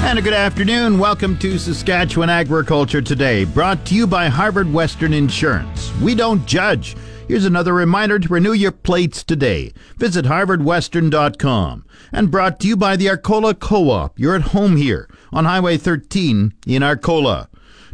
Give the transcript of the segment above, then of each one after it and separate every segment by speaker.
Speaker 1: And a good afternoon. Welcome to Saskatchewan Agriculture Today, brought to you by Harvard Western Insurance. We don't judge. Here's another reminder to renew your plates today. Visit harvardwestern.com. And brought to you by the Arcola Co-op. You're at home here on Highway 13 in Arcola.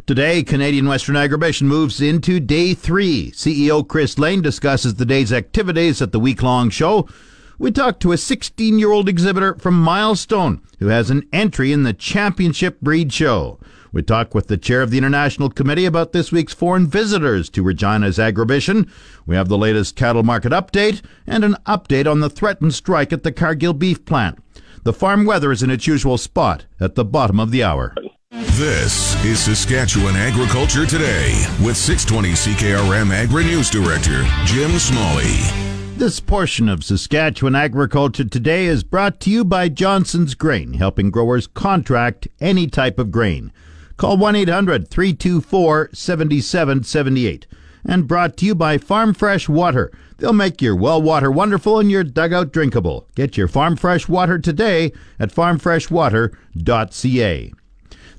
Speaker 1: Today, Canadian Western Agribition moves into day three. CEO Chris Lane discusses the day's activities at the week-long show. We talk to a 16 year old exhibitor from Milestone who has an entry in the Championship Breed Show. We talk with the chair of the International Committee about this week's foreign visitors to Regina's Agribition. We have the latest cattle market update and an update on the threatened strike at the Cargill beef plant. The farm weather is in its usual spot at the bottom of the hour.
Speaker 2: This is Saskatchewan Agriculture Today with 620 CKRM Agri News Director Jim Smalley.
Speaker 1: This portion of Saskatchewan Agriculture Today is brought to you by Johnson's Grain, helping growers contract any type of grain. Call 1 800 324 7778. And brought to you by Farm Fresh Water. They'll make your well water wonderful and your dugout drinkable. Get your Farm Fresh Water today at farmfreshwater.ca.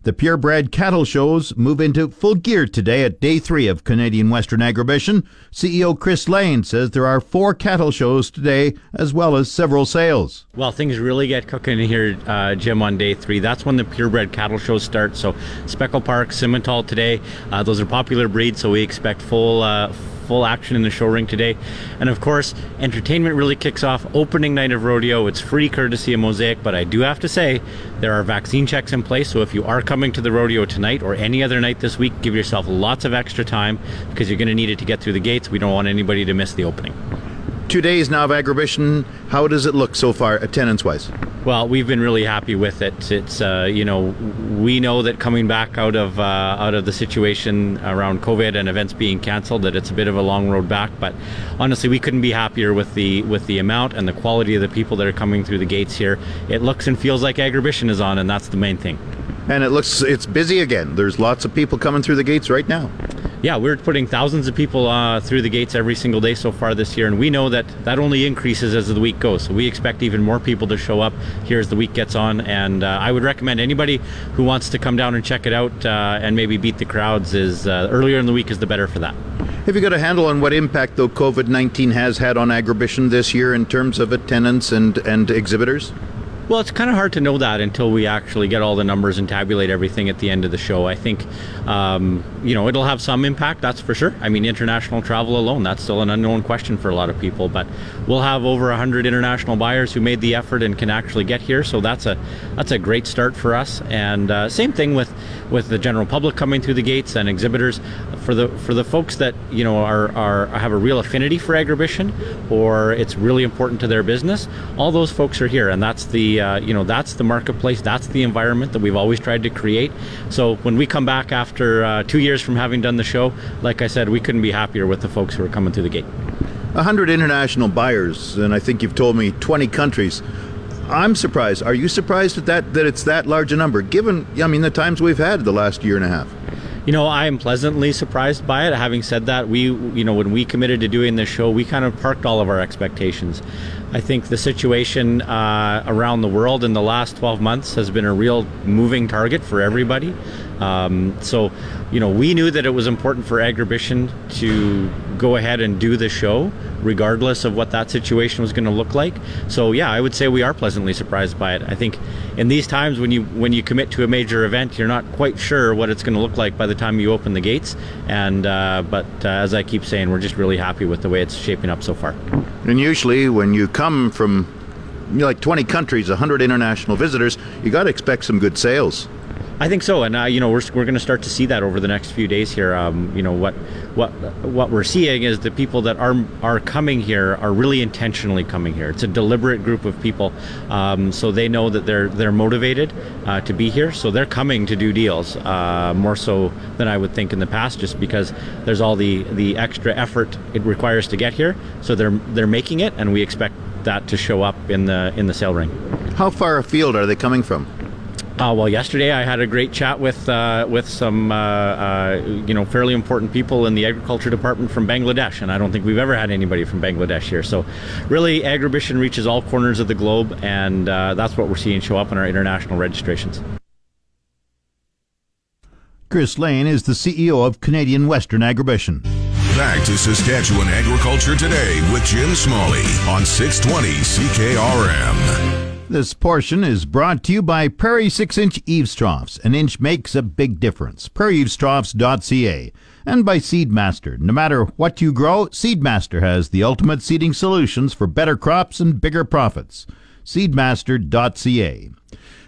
Speaker 1: The purebred cattle shows move into full gear today at day three of Canadian Western Agribition. CEO Chris Lane says there are four cattle shows today, as well as several sales.
Speaker 3: Well, things really get cooking here, uh, Jim, on day three. That's when the purebred cattle shows start. So, Speckle Park, Simmental today, uh, those are popular breeds, so we expect full. Uh, full action in the show ring today. And of course, entertainment really kicks off opening night of rodeo. It's free courtesy of Mosaic, but I do have to say there are vaccine checks in place. So if you are coming to the rodeo tonight or any other night this week, give yourself lots of extra time because you're going to need it to get through the gates. We don't want anybody to miss the opening.
Speaker 1: Two days now of Agribition. How does it look so far, attendance wise?
Speaker 3: Well, we've been really happy with it. It's uh, you know we know that coming back out of uh, out of the situation around COVID and events being cancelled, that it's a bit of a long road back. But honestly, we couldn't be happier with the with the amount and the quality of the people that are coming through the gates here. It looks and feels like Agribition is on, and that's the main thing.
Speaker 1: And it looks it's busy again. There's lots of people coming through the gates right now.
Speaker 3: Yeah, we're putting thousands of people uh, through the gates every single day so far this year, and we know that that only increases as the week goes. So we expect even more people to show up here as the week gets on. And uh, I would recommend anybody who wants to come down and check it out uh, and maybe beat the crowds is uh, earlier in the week is the better for that.
Speaker 1: Have you got a handle on what impact though COVID nineteen has had on Agribition this year in terms of attendance and and exhibitors?
Speaker 3: Well, it's kind of hard to know that until we actually get all the numbers and tabulate everything at the end of the show. I think, um, you know, it'll have some impact, that's for sure. I mean, international travel alone, that's still an unknown question for a lot of people. But we'll have over 100 international buyers who made the effort and can actually get here. So that's a that's a great start for us. And uh, same thing with with the general public coming through the gates and exhibitors. For the for the folks that you know are, are have a real affinity for agribition or it's really important to their business, all those folks are here, and that's the uh, you know that's the marketplace, that's the environment that we've always tried to create. So when we come back after uh, two years from having done the show, like I said, we couldn't be happier with the folks who are coming through the gate.
Speaker 1: 100 international buyers, and I think you've told me 20 countries. I'm surprised. Are you surprised at that that it's that large a number, given I mean the times we've had the last year and a half?
Speaker 3: You know, I am pleasantly surprised by it. Having said that, we, you know, when we committed to doing this show, we kind of parked all of our expectations. I think the situation uh, around the world in the last 12 months has been a real moving target for everybody. Um, so, you know, we knew that it was important for Agribition to go ahead and do the show, regardless of what that situation was going to look like. So, yeah, I would say we are pleasantly surprised by it. I think in these times, when you when you commit to a major event, you're not quite sure what it's going to look like by the time you open the gates. And uh, but uh, as I keep saying, we're just really happy with the way it's shaping up so far.
Speaker 1: And usually, when you come from you know, like 20 countries, 100 international visitors, you got to expect some good sales.
Speaker 3: I think so, and uh, you know we're, we're going to start to see that over the next few days here. Um, you know what what what we're seeing is the people that are are coming here are really intentionally coming here. It's a deliberate group of people, um, so they know that they're they're motivated uh, to be here. So they're coming to do deals uh, more so than I would think in the past, just because there's all the the extra effort it requires to get here. So they're they're making it, and we expect that to show up in the in the sale ring.
Speaker 1: How far afield are they coming from?
Speaker 3: Uh, well, yesterday I had a great chat with uh, with some uh, uh, you know fairly important people in the agriculture department from Bangladesh, and I don't think we've ever had anybody from Bangladesh here. So, really, Agribition reaches all corners of the globe, and uh, that's what we're seeing show up in our international registrations.
Speaker 1: Chris Lane is the CEO of Canadian Western Agribition.
Speaker 2: Back to Saskatchewan Agriculture Today with Jim Smalley on 620 CKRM.
Speaker 1: This portion is brought to you by Prairie 6 inch eaves troughs. An inch makes a big difference. PrairieEavesTroughs.ca. And by Seedmaster. No matter what you grow, Seedmaster has the ultimate seeding solutions for better crops and bigger profits. Seedmaster.ca.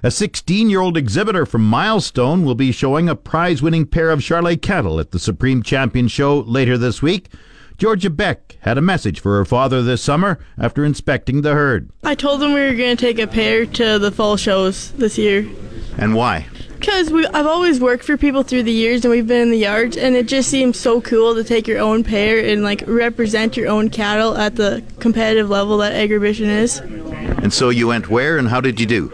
Speaker 1: A 16 year old exhibitor from Milestone will be showing a prize winning pair of Charolais cattle at the Supreme Champion Show later this week. Georgia Beck had a message for her father this summer after inspecting the herd.
Speaker 4: I told him we were going to take a pair to the fall shows this year.
Speaker 1: And why?
Speaker 4: Because I've always worked for people through the years and we've been in the yards, and it just seems so cool to take your own pair and like represent your own cattle at the competitive level that Agribition is.
Speaker 1: And so you went where and how did you do?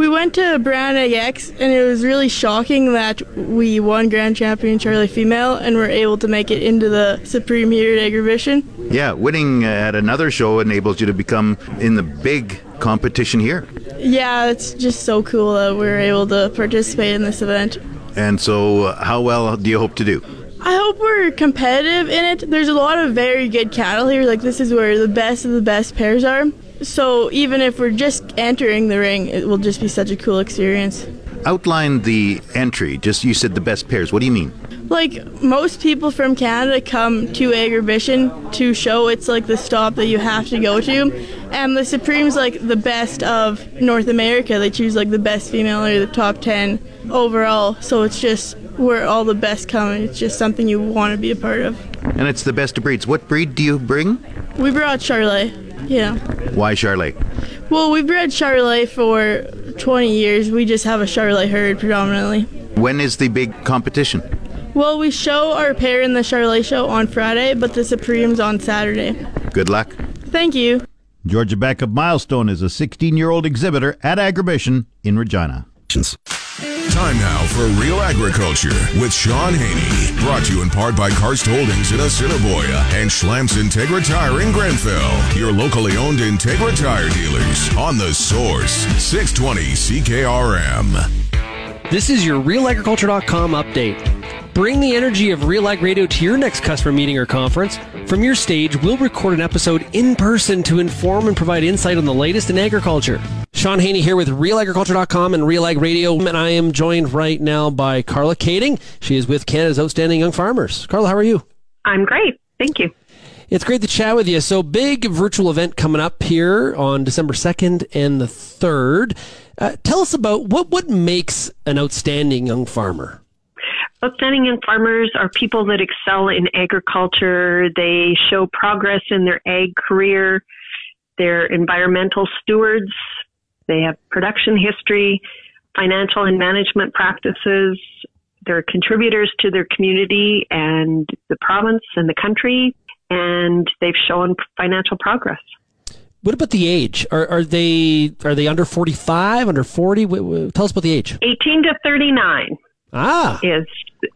Speaker 4: We went to Brown Egg X, and it was really shocking that we won Grand Champion Charolais Female and were able to make it into the Supreme here at Agribition.
Speaker 1: Yeah, winning at another show enables you to become in the big competition here.
Speaker 4: Yeah, it's just so cool that we were able to participate in this event.
Speaker 1: And so, uh, how well do you hope to do?
Speaker 4: I hope we're competitive in it. There's a lot of very good cattle here. Like, this is where the best of the best pairs are. So even if we're just entering the ring, it will just be such a cool experience.
Speaker 1: Outline the entry. Just you said the best pairs. What do you mean?
Speaker 4: Like most people from Canada come to Agribition to show it's like the stop that you have to go to, and the Supreme's like the best of North America. They choose like the best female or the top ten overall. So it's just where all the best come. It's just something you want to be a part of.
Speaker 1: And it's the best of breeds. What breed do you bring?
Speaker 4: We brought Charolais. Yeah.
Speaker 1: Why Charolais?
Speaker 4: Well, we've bred Charolais for 20 years. We just have a Charolais herd predominantly.
Speaker 1: When is the big competition?
Speaker 4: Well, we show our pair in the Charolais show on Friday, but the Supreme's on Saturday.
Speaker 1: Good luck.
Speaker 4: Thank you.
Speaker 1: Georgia Beck of Milestone is a 16 year old exhibitor at Agribition in Regina.
Speaker 2: Time now for Real Agriculture with Shaun Haney. Brought to you in part by Karst Holdings in Assiniboia and Schlamps Integra Tire in Grenfell. Your locally owned Integra Tire dealers on the source 620 CKRM.
Speaker 5: This is your RealAgriculture.com update. Bring the energy of Real Ag Radio to your next customer meeting or conference. From your stage, we'll record an episode in person to inform and provide insight on the latest in agriculture. Shaun Haney here with RealAgriculture.com and Real Ag Radio, and I am joined right now by Carla Kading. She is with Canada's Outstanding Young Farmers. Carla, how are you?
Speaker 6: I'm great. Thank you.
Speaker 5: It's great to chat with you. So, big virtual event coming up here on December 2nd and the 3rd. Uh, tell us about what, what makes an outstanding young farmer?
Speaker 6: Outstanding young farmers are people that excel in agriculture. They show progress in their ag career. They're environmental stewards. They have production history, financial and management practices. They're contributors to their community and the province and the country, and they've shown financial progress.
Speaker 5: What about the age? Are, are they are they under forty five, under forty? Tell us about the age.
Speaker 6: Eighteen to thirty nine.
Speaker 5: Ah,
Speaker 6: is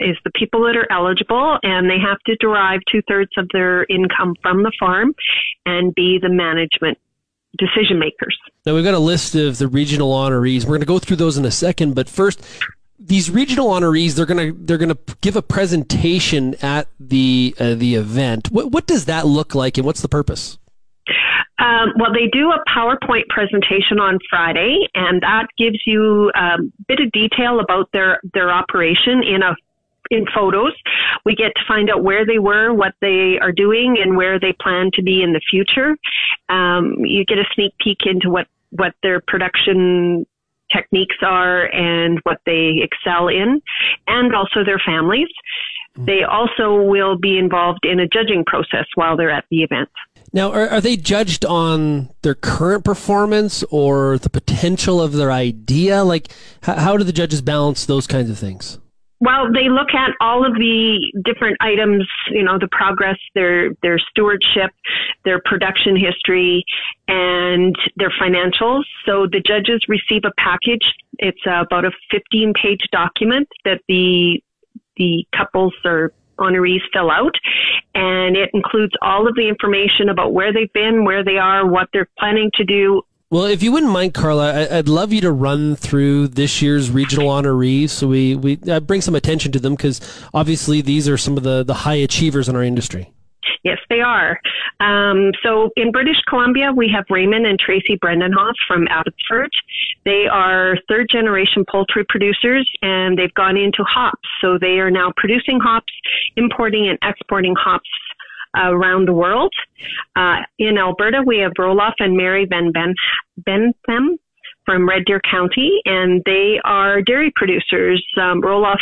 Speaker 6: is the people that are eligible, and they have to derive two thirds of their income from the farm, and be the management decision makers.
Speaker 5: Now we've got a list of the regional honorees. We're going to go through those in a second, but first, these regional honorees they're going to they're going to give a presentation at the uh, the event. What what does that look like, and what's the purpose?
Speaker 6: Um, well, they do a PowerPoint presentation on Friday, and that gives you a um, bit of detail about their their operation in a in photos. We get to find out where they were, what they are doing, and where they plan to be in the future. Um, you get a sneak peek into what what their production techniques are and what they excel in, and also their families. Mm-hmm. They also will be involved in a judging process while they're at the event.
Speaker 5: Now, are, are they judged on their current performance or the potential of their idea? Like, how, how do the judges balance those kinds of things?
Speaker 6: Well, they look at all of the different items, you know, the progress, their their stewardship, their production history, and their financials. So the judges receive a package. It's about a 15 page document that the the couples or honorees fill out and it includes all of the information about where they've been, where they are, what they're planning to do,
Speaker 5: well, if you wouldn't mind, Carla, I'd love you to run through this year's regional honorees so we, we uh, bring some attention to them because obviously these are some of the, the high achievers in our industry.
Speaker 6: Yes, they are. Um, so in British Columbia, we have Raymond and Tracy Brendenhoff from Abbotsford. They are third generation poultry producers and they've gone into hops. So they are now producing hops, importing and exporting hops around the world. Uh, in Alberta, we have Roloff and Mary Van ben- Bentham from Red Deer County, and they are dairy producers. Um, Roloff's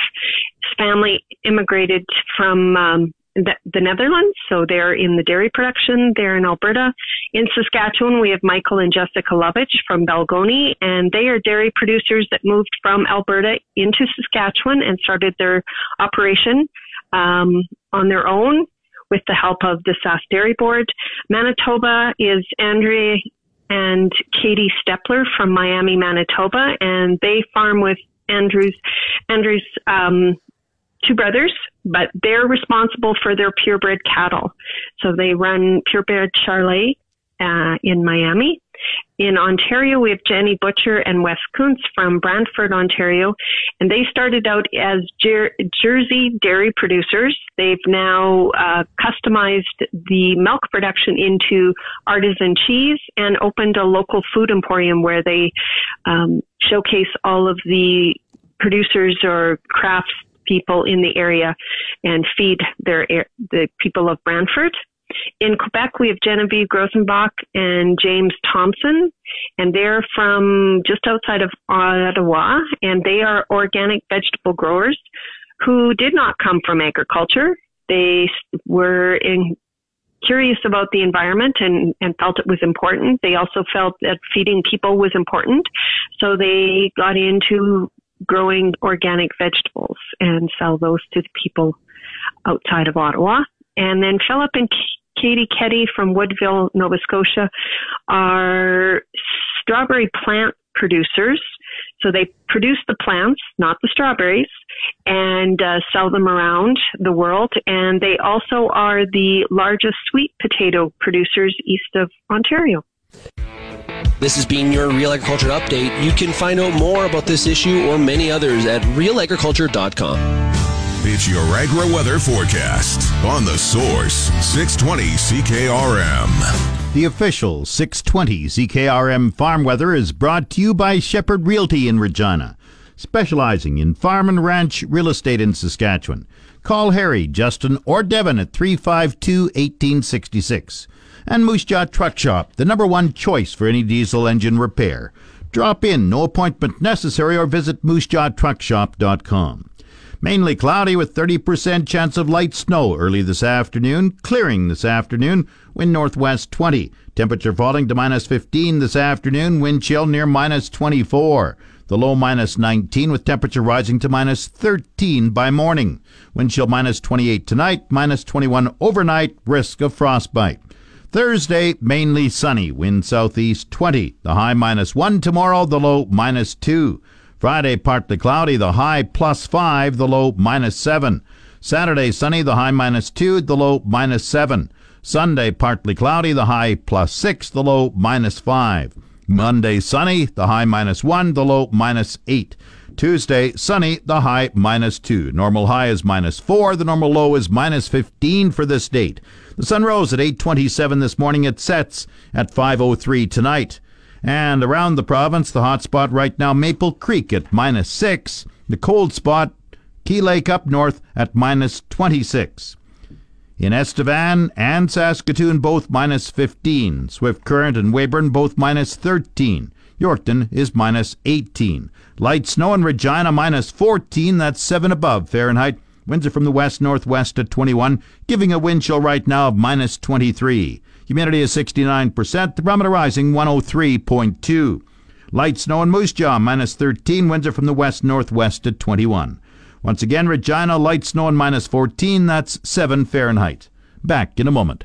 Speaker 6: family immigrated from um, the, the, Netherlands, so they're in the dairy production. They're in Alberta. In Saskatchewan, we have Michael and Jessica Lovich from Balgonie, and they are dairy producers that moved from Alberta into Saskatchewan and started their operation um, on their own with the help of the Sask Dairy Board. Manitoba is Andrew and Katie Stepler from Miami, Manitoba, and they farm with Andrew's Andrew's um, two brothers, but they're responsible for their purebred cattle. So they run purebred Charolais uh, in Miami, in Ontario, we have Jenny Butcher and Wes Kuntz from Brantford, Ontario, and they started out as Jer- Jersey dairy producers. They've now uh, customized the milk production into artisan cheese and opened a local food emporium where they um, showcase all of the producers or crafts people in the area and feed their the people of Brantford. In Quebec, we have Genevieve Grosenbach and James Thompson, and they're from just outside of Ottawa, and they are organic vegetable growers who did not come from agriculture. They were in, curious about the environment and, and felt it was important. They also felt that feeding people was important, so they got into growing organic vegetables and sell those to the people outside of Ottawa. And then Philip and Katie Keddy from Woodville, Nova Scotia, are strawberry plant producers. So they produce the plants, not the strawberries, and uh, sell them around the world. And they also are the largest sweet potato producers east of Ontario.
Speaker 5: This has been your Real Agriculture Update. You can find out more about this issue or many others at realagriculture.com.
Speaker 2: It's your agri weather forecast on the source 620 CKRM.
Speaker 1: The official 620 CKRM farm weather is brought to you by Shepherd Realty in Regina, specializing in farm and ranch real estate in Saskatchewan. Call Harry, Justin, or Devin at 352 1866. And Moose Jaw Truck Shop, the number one choice for any diesel engine repair. Drop in, no appointment necessary, or visit moosejawtruckshop.com. Mainly cloudy with 30% chance of light snow early this afternoon, clearing this afternoon, wind northwest 20. Temperature falling to minus 15 this afternoon, wind chill near minus 24. The low minus 19 with temperature rising to minus 13 by morning. Wind chill minus 28 tonight, minus 21 overnight, risk of frostbite. Thursday, mainly sunny, wind southeast 20. The high minus 1 tomorrow, the low minus 2. Friday, partly cloudy, the high plus 5, the low minus 7. Saturday, sunny, the high minus 2, the low minus 7. Sunday, partly cloudy, the high plus 6, the low minus 5. Monday, sunny, the high minus 1, the low minus 8. Tuesday, sunny, the high minus 2. Normal high is minus 4, the normal low is minus 15 for this date. The sun rose at 8:27 this morning. It sets at 5:03 tonight. And around the province, the hot spot right now, Maple Creek at minus 6. The cold spot, Key Lake up north at minus 26. In Estevan and Saskatoon, both minus 15. Swift Current and Weyburn, both minus 13. Yorkton is minus 18. Light snow in Regina, minus 14. That's 7 above Fahrenheit. Winds are from the west northwest at 21, giving a wind chill right now of minus 23. Humidity is 69%. The barometer rising 103.2. Light snow in Moose Jaw, minus 13. Winds are from the west northwest at 21. Once again, Regina, light snow and minus 14. That's 7 Fahrenheit. Back in a moment.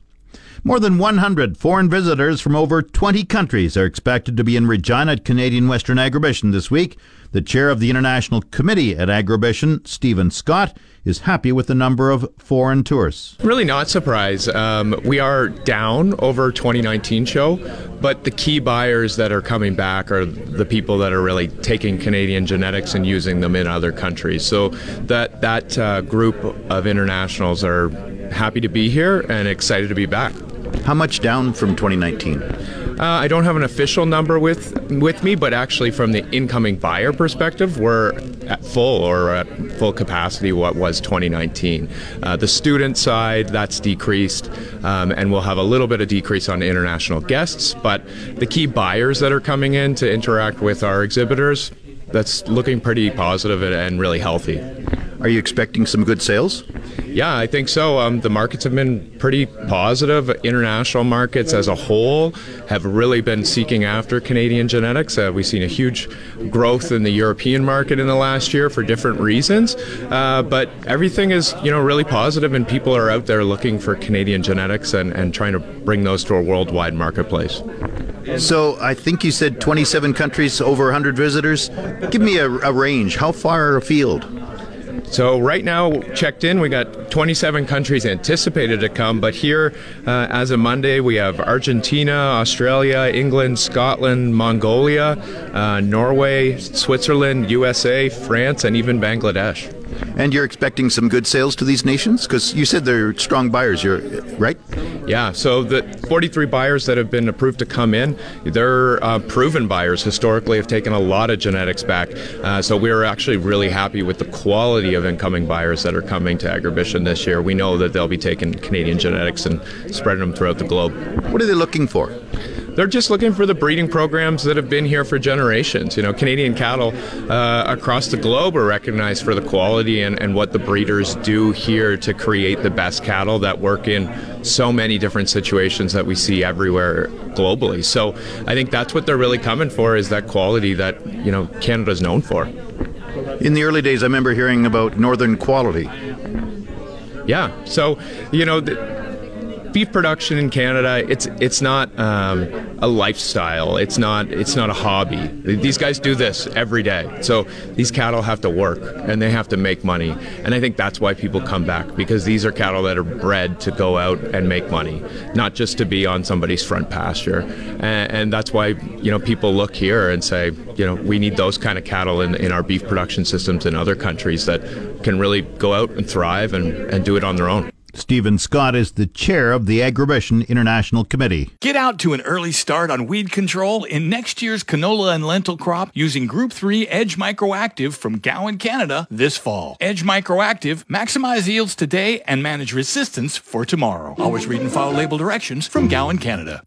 Speaker 1: More than 100 foreign visitors from over 20 countries are expected to be in Regina at Canadian Western Agribition this week. The chair of the International Committee at Agribition, Stephen Scott, is happy with the number of foreign tourists.
Speaker 7: Really not surprised. Um, we are down over 2019 show, but the key buyers that are coming back are the people that are really taking Canadian genetics and using them in other countries. So that that uh, group of internationals are happy to be here and excited to be back.
Speaker 1: How much down from 2019?
Speaker 7: Uh, I don't have an official number with with me, but actually from the incoming buyer perspective, we're at full or at full capacity what was 2019. Uh, the student side that's decreased, um, and we'll have a little bit of decrease on international guests. But the key buyers that are coming in to interact with our exhibitors, that's looking pretty positive and really healthy.
Speaker 1: Are you expecting some good sales?
Speaker 7: Yeah, I think so. Um, the markets have been pretty positive. International markets as a whole have really been seeking after Canadian genetics. Uh, we've seen a huge growth in the European market in the last year for different reasons, uh, but everything is you know really positive, and people are out there looking for Canadian genetics and, and trying to bring those to a worldwide marketplace.
Speaker 1: So I think you said 27 countries, over 100 visitors. Give me a, a range. How far afield?
Speaker 7: So right now, checked in, we got 27 countries anticipated to come, but here, uh, as of Monday, we have Argentina, Australia, England, Scotland, Mongolia, uh, Norway, Switzerland, USA, France, and even Bangladesh.
Speaker 1: And you're expecting some good sales to these nations? Because you said they're strong buyers, you're right?
Speaker 7: Yeah, so the 43 buyers that have been approved to come in, they're uh, proven buyers historically, have taken a lot of genetics back. Uh, so we're actually really happy with the quality of incoming buyers that are coming to Agribition this year. We know that they'll be taking Canadian genetics and spreading them throughout the globe.
Speaker 1: What are they looking for?
Speaker 7: They're just looking for the breeding programs that have been here for generations. You know, Canadian cattle uh, across the globe are recognized for the quality and, and what the breeders do here to create the best cattle that work in so many different situations that we see everywhere globally. So I think that's what they're really coming for is that quality that, you know, Canada's known for.
Speaker 1: In the early days, I remember hearing about northern quality.
Speaker 7: Yeah. So, you know, beef production in Canada, it's it's not um, a lifestyle. It's not it's not a hobby. These guys do this every day. So these cattle have to work and they have to make money. And I think that's why people come back because these are cattle that are bred to go out and make money, not just to be on somebody's front pasture. And, and that's why you know people look here and say, you know, we need those kind of cattle in, in our beef production systems in other countries that can really go out and thrive and, and do it on their own.
Speaker 1: Stephen Scott is the chair of the Agribition International Committee.
Speaker 8: Get out to an early start on weed control in next year's canola and lentil crop using Group 3 Edge Microactive from Gowan, Canada this fall. Edge Microactive, maximize yields today and manage resistance for tomorrow. Always read and follow label directions from Gowan, Canada.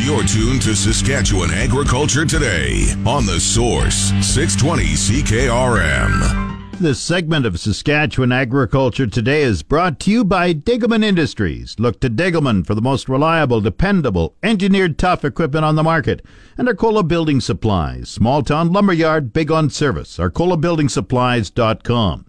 Speaker 2: You're tuned to Saskatchewan Agriculture Today on The Source, 620 CKRM.
Speaker 1: This segment of Saskatchewan Agriculture Today is brought to you by Degelman Industries. Look to Degelman for the most reliable, dependable, engineered tough equipment on the market. And Arcola Building Supplies, small town lumberyard, big on service. ArcolaBuildingSupplies.com.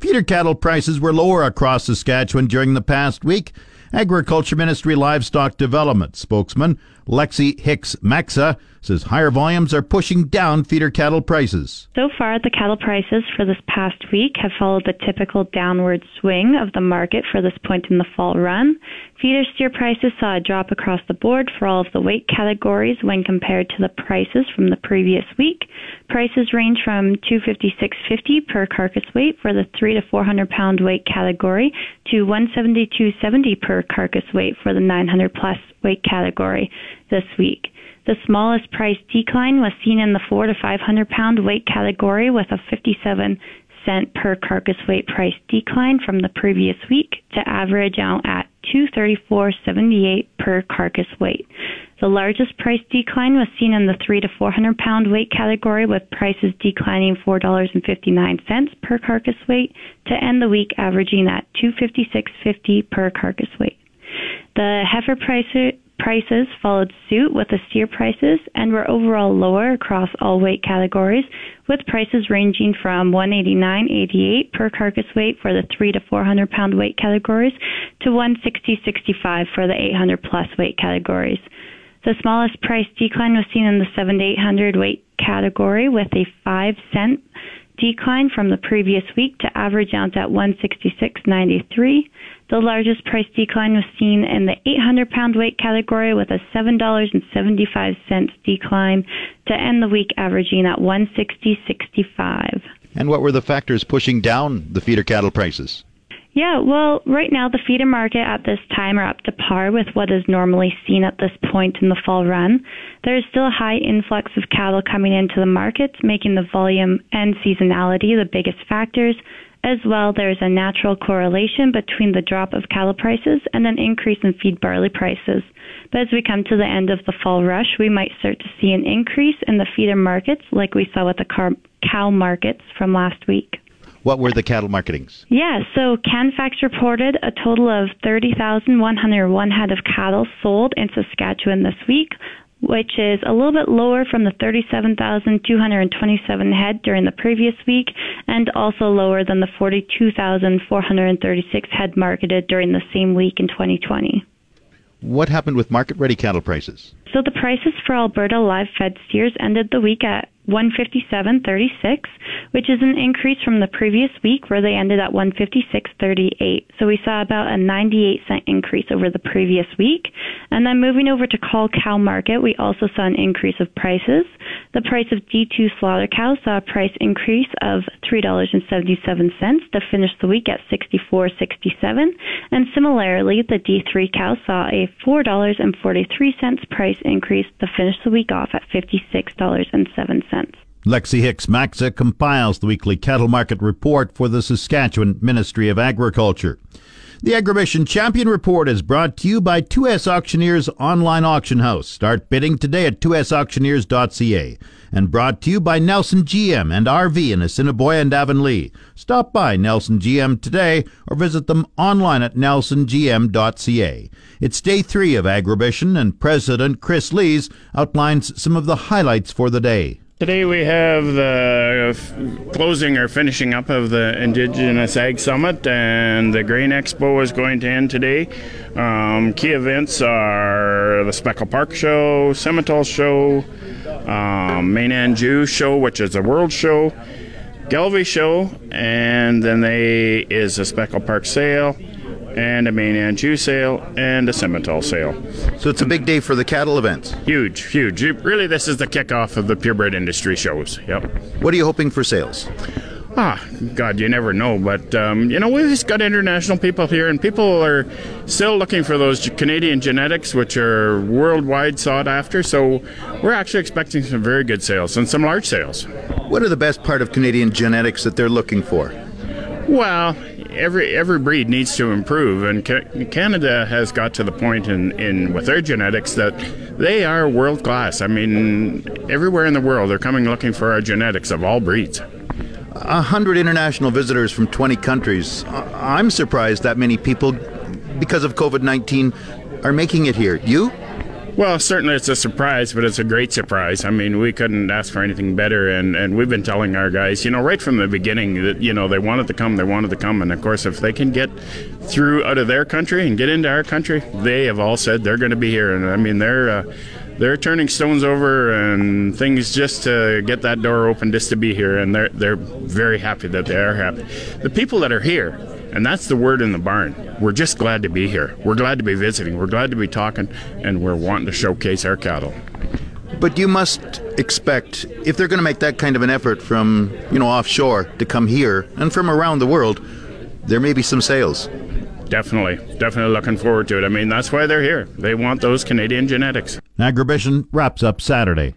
Speaker 1: Feeder cattle prices were lower across Saskatchewan during the past week. Agriculture Ministry Livestock Development spokesman Lexi Hicks Maxa says higher volumes are pushing down feeder cattle prices.
Speaker 9: So far, the cattle prices for this past week have followed the typical downward swing of the market for this point in the fall run. Feeder steer prices saw a drop across the board for all of the weight categories when compared to the prices from the previous week. Prices range from 256.50 per carcass weight for the 3 to 400 pound weight category to 172.70 per carcass weight for the 900 plus weight category this week. The smallest price decline was seen in the 4 to 500 pound weight category with a 57 cent per carcass weight price decline from the previous week to average out at 234.78 per carcass weight. The largest price decline was seen in the 3 to 400 pound weight category with prices declining $4.59 per carcass weight to end the week averaging at 256.50 per carcass weight. The heifer price, prices followed suit with the steer prices and were overall lower across all weight categories, with prices ranging from 189.88 per carcass weight for the 3 to 400 pound weight categories to 160.65 for the 800 plus weight categories. The smallest price decline was seen in the 7 to 800 weight category with a 5 cent decline from the previous week to average out at 166.93. The largest price decline was seen in the 800 pound weight category with a $7.75 decline to end the week averaging at 160.65.
Speaker 1: And what were the factors pushing down the feeder cattle prices?
Speaker 9: Yeah, well, right now the feeder market at this time are up to par with what is normally seen at this point in the fall run. There is still a high influx of cattle coming into the market, making the volume and seasonality the biggest factors. As well, there is a natural correlation between the drop of cattle prices and an increase in feed barley prices. But as we come to the end of the fall rush, we might start to see an increase in the feeder markets like we saw with the car- cow markets from last week.
Speaker 1: What were the cattle marketings?
Speaker 9: Yeah, so Canfax reported a total of 30,101 head of cattle sold in Saskatchewan this week, which is a little bit lower from the 37,227 head during the previous week and also lower than the 42,436 head marketed during the same week in 2020.
Speaker 1: What happened with market ready cattle prices?
Speaker 9: So the prices for Alberta live fed steers ended the week at 157.36, which is an increase from the previous week where they ended at 156.38. So we saw about a 98 cent increase over the previous week. And then moving over to cull cow market, we also saw an increase of prices. The price of D2 slaughter cows saw a price increase of $3.77 to finish the week at 64.67. And similarly, the D3 cow saw a $4.43 price increase to finish the week off at $56.07.
Speaker 1: Lexi Hicks Maxa compiles the weekly cattle market report for the Saskatchewan Ministry of Agriculture. The Agribition Champion Report is brought to you by 2S Auctioneers Online Auction House. Start bidding today at 2sauctioneers.ca. And brought to you by Nelson GM and RV in Assiniboia and Avonlea. Stop by Nelson GM today or visit them online at nelsongm.ca. It's day three of Agribition and President Chris Lees outlines some of the highlights for the day.
Speaker 10: Today we have the f- closing or finishing up of the Indigenous Ag Summit, and the Grain Expo is going to end today. Um, key events are the Speckle Park Show, Simmental Show, um, Maine-Anjou Show, which is a world show, Gelbvieh Show, and then they is a Speckle Park sale and a Maine-Anjou sale and a Simmental sale.
Speaker 1: So it's a big day for the cattle events.
Speaker 10: Huge, huge. Really, this is the kickoff of the purebred industry shows. Yep.
Speaker 1: What are you hoping for sales?
Speaker 10: Ah, God, you never know. But, um, you know, we've just got international people here, and people are still looking for those Canadian genetics, which are worldwide sought after. So we're actually expecting some very good sales and some large sales.
Speaker 1: What are the best part of Canadian genetics that they're looking for?
Speaker 10: Well, every every breed needs to improve, and ca- Canada has got to the point in, in with their genetics that they are world class. I mean, everywhere in the world they're coming looking for our genetics of all breeds.
Speaker 1: A hundred international visitors from 20 countries. I'm surprised that many people, because of COVID 19, are making it here. You?
Speaker 10: Well, certainly it's a surprise, but it's a great surprise. I mean, we couldn't ask for anything better, and, and we've been telling our guys, you know, right from the beginning that, you know, they wanted to come, they wanted to come, and of course, if they can get through out of their country and get into our country, they have all said they're going to be here, and I mean, they're. Uh, they're turning stones over and things just to get that door open, just to be here, and they're they're very happy that they are happy. The people that are here, and that's the word in the barn. We're just glad to be here. We're glad to be visiting. We're glad to be talking, and we're wanting to showcase our cattle.
Speaker 1: But you must expect, if they're going to make that kind of an effort from, you know, offshore to come here and from around the world, there may be some sales.
Speaker 10: Definitely, definitely looking forward to it. I mean, that's why they're here. They want those Canadian genetics.
Speaker 1: Agribition wraps up Saturday.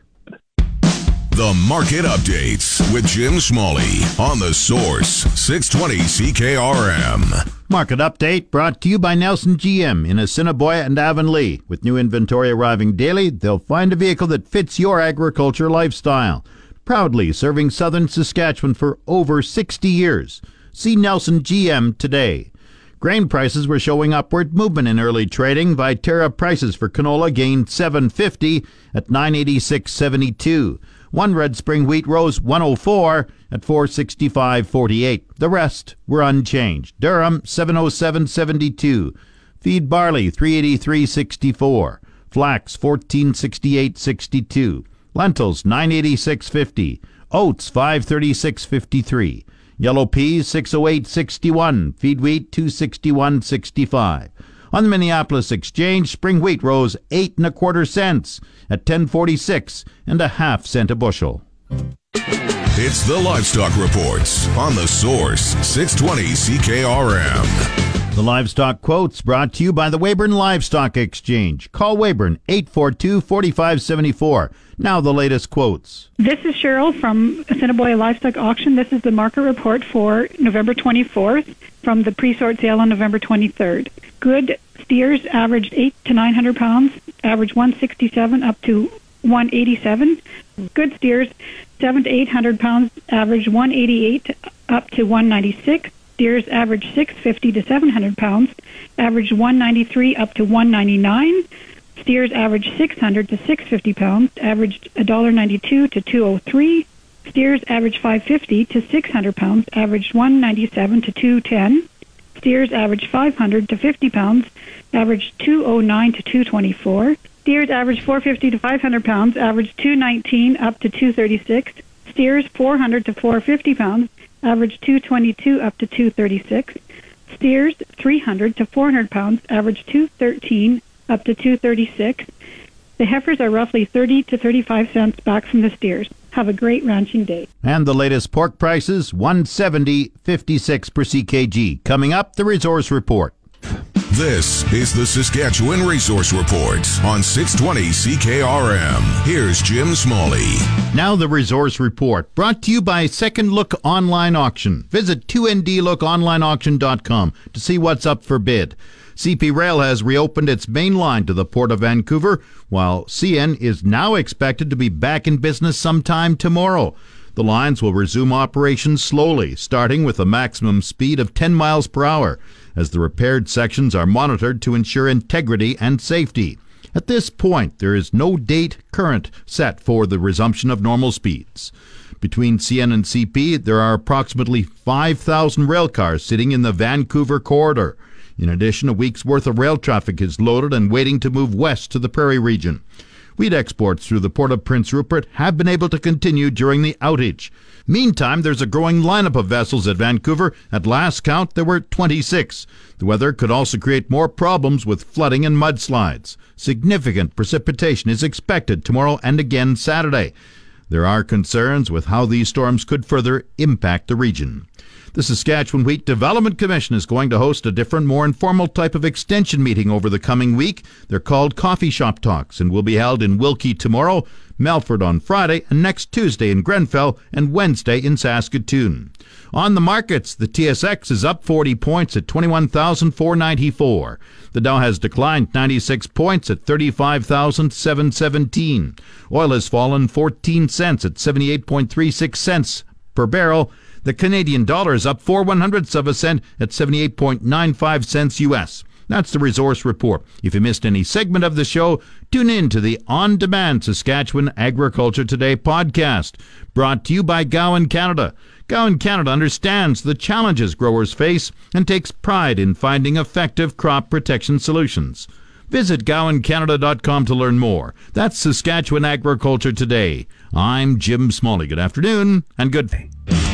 Speaker 2: The Market Updates with Jim Smalley on the Source 620 CKRM.
Speaker 1: Market Update brought to you by Nelson GM in Assiniboia and Avonlea. With new inventory arriving daily, they'll find a vehicle that fits your agriculture lifestyle. Proudly serving southern Saskatchewan for over 60 years. See Nelson GM today. Grain prices were showing upward movement in early trading. Viterra prices for canola gained 750 at 986.72. One red spring wheat rose 104 at 465.48. The rest were unchanged. Durum 707.72. Feed barley 383.64. Flax 1468.62. Lentils 986.50. Oats 536.53. Yellow peas 608.61. Feed wheat 261.65. On the Minneapolis Exchange, spring wheat rose eight and a quarter cents at 1046 and a half cent a bushel.
Speaker 2: It's the Livestock Reports on the Source 620 CKRM.
Speaker 1: The Livestock Quotes brought to you by the Weyburn Livestock Exchange. Call Weyburn 842 4574. Now the latest quotes.
Speaker 11: This is Cheryl from Assiniboia Livestock Auction. This is the market report for November 24th from the pre-sort sale on November 23rd. Good steers averaged 8 to 900 pounds, average 167 up to 187. Good steers 7 to 800 pounds, average 188 up to 196. Steers average 650 to 700 pounds, average 193 up to 199. Steers average 600 to 650 pounds, averaged $1.92 to 203. Steers average 550 to 600 pounds, averaged 197 to 210. Steers average 500 to 50 pounds, averaged 209 to 224. Steers average 450 to 500 pounds, average 219 up to 236. Steers 400 to 450 pounds, average 222 up to 236. Steers 300 to 400 pounds, average 213 up to 236. The heifers are roughly 30 to 35 cents back from the steers. Have a great ranching day.
Speaker 1: And the latest pork prices 170.56 per CKG. Coming up, the resource report.
Speaker 2: This is the Saskatchewan Resource Report on 620 CKRM. Here's Jim Smalley.
Speaker 1: Now the resource report, brought to you by Second Look Online Auction. Visit 2ndlookonlineauction.com to see what's up for bid. CP Rail has reopened its main line to the Port of Vancouver, while CN is now expected to be back in business sometime tomorrow. The lines will resume operations slowly, starting with a maximum speed of 10 miles per hour, as the repaired sections are monitored to ensure integrity and safety. At this point, there is no date current set for the resumption of normal speeds. Between CN and CP, there are approximately 5,000 rail cars sitting in the Vancouver corridor. In addition, a week's worth of rail traffic is loaded and waiting to move west to the Prairie region. Wheat exports through the port of Prince Rupert have been able to continue during the outage. Meantime, there's a growing lineup of vessels at Vancouver. At last count, there were 26. The weather could also create more problems with flooding and mudslides. Significant precipitation is expected tomorrow and again Saturday. There are concerns with how these storms could further impact the region. The Saskatchewan Wheat Development Commission is going to host a different, more informal type of extension meeting over the coming week. They're called Coffee Shop Talks and will be held in Wilkie tomorrow, Melfort on Friday, and next Tuesday in Grenfell and Wednesday in Saskatoon. On the markets, the TSX is up 40 points at 21,494. The Dow has declined 96 points at 35,717. Oil has fallen 14 cents at 78.36 cents per barrel. The Canadian dollar is up 4 one hundredths of a cent at 78.95 cents US. That's the resource report. If you missed any segment of the show, tune in to the on demand Saskatchewan Agriculture Today podcast, brought to you by Gowan Canada. Gowan Canada understands the challenges growers face and takes pride in finding effective crop protection solutions. Visit GowanCanada.com to learn more. That's Saskatchewan Agriculture Today. I'm Jim Smalley. Good afternoon and good.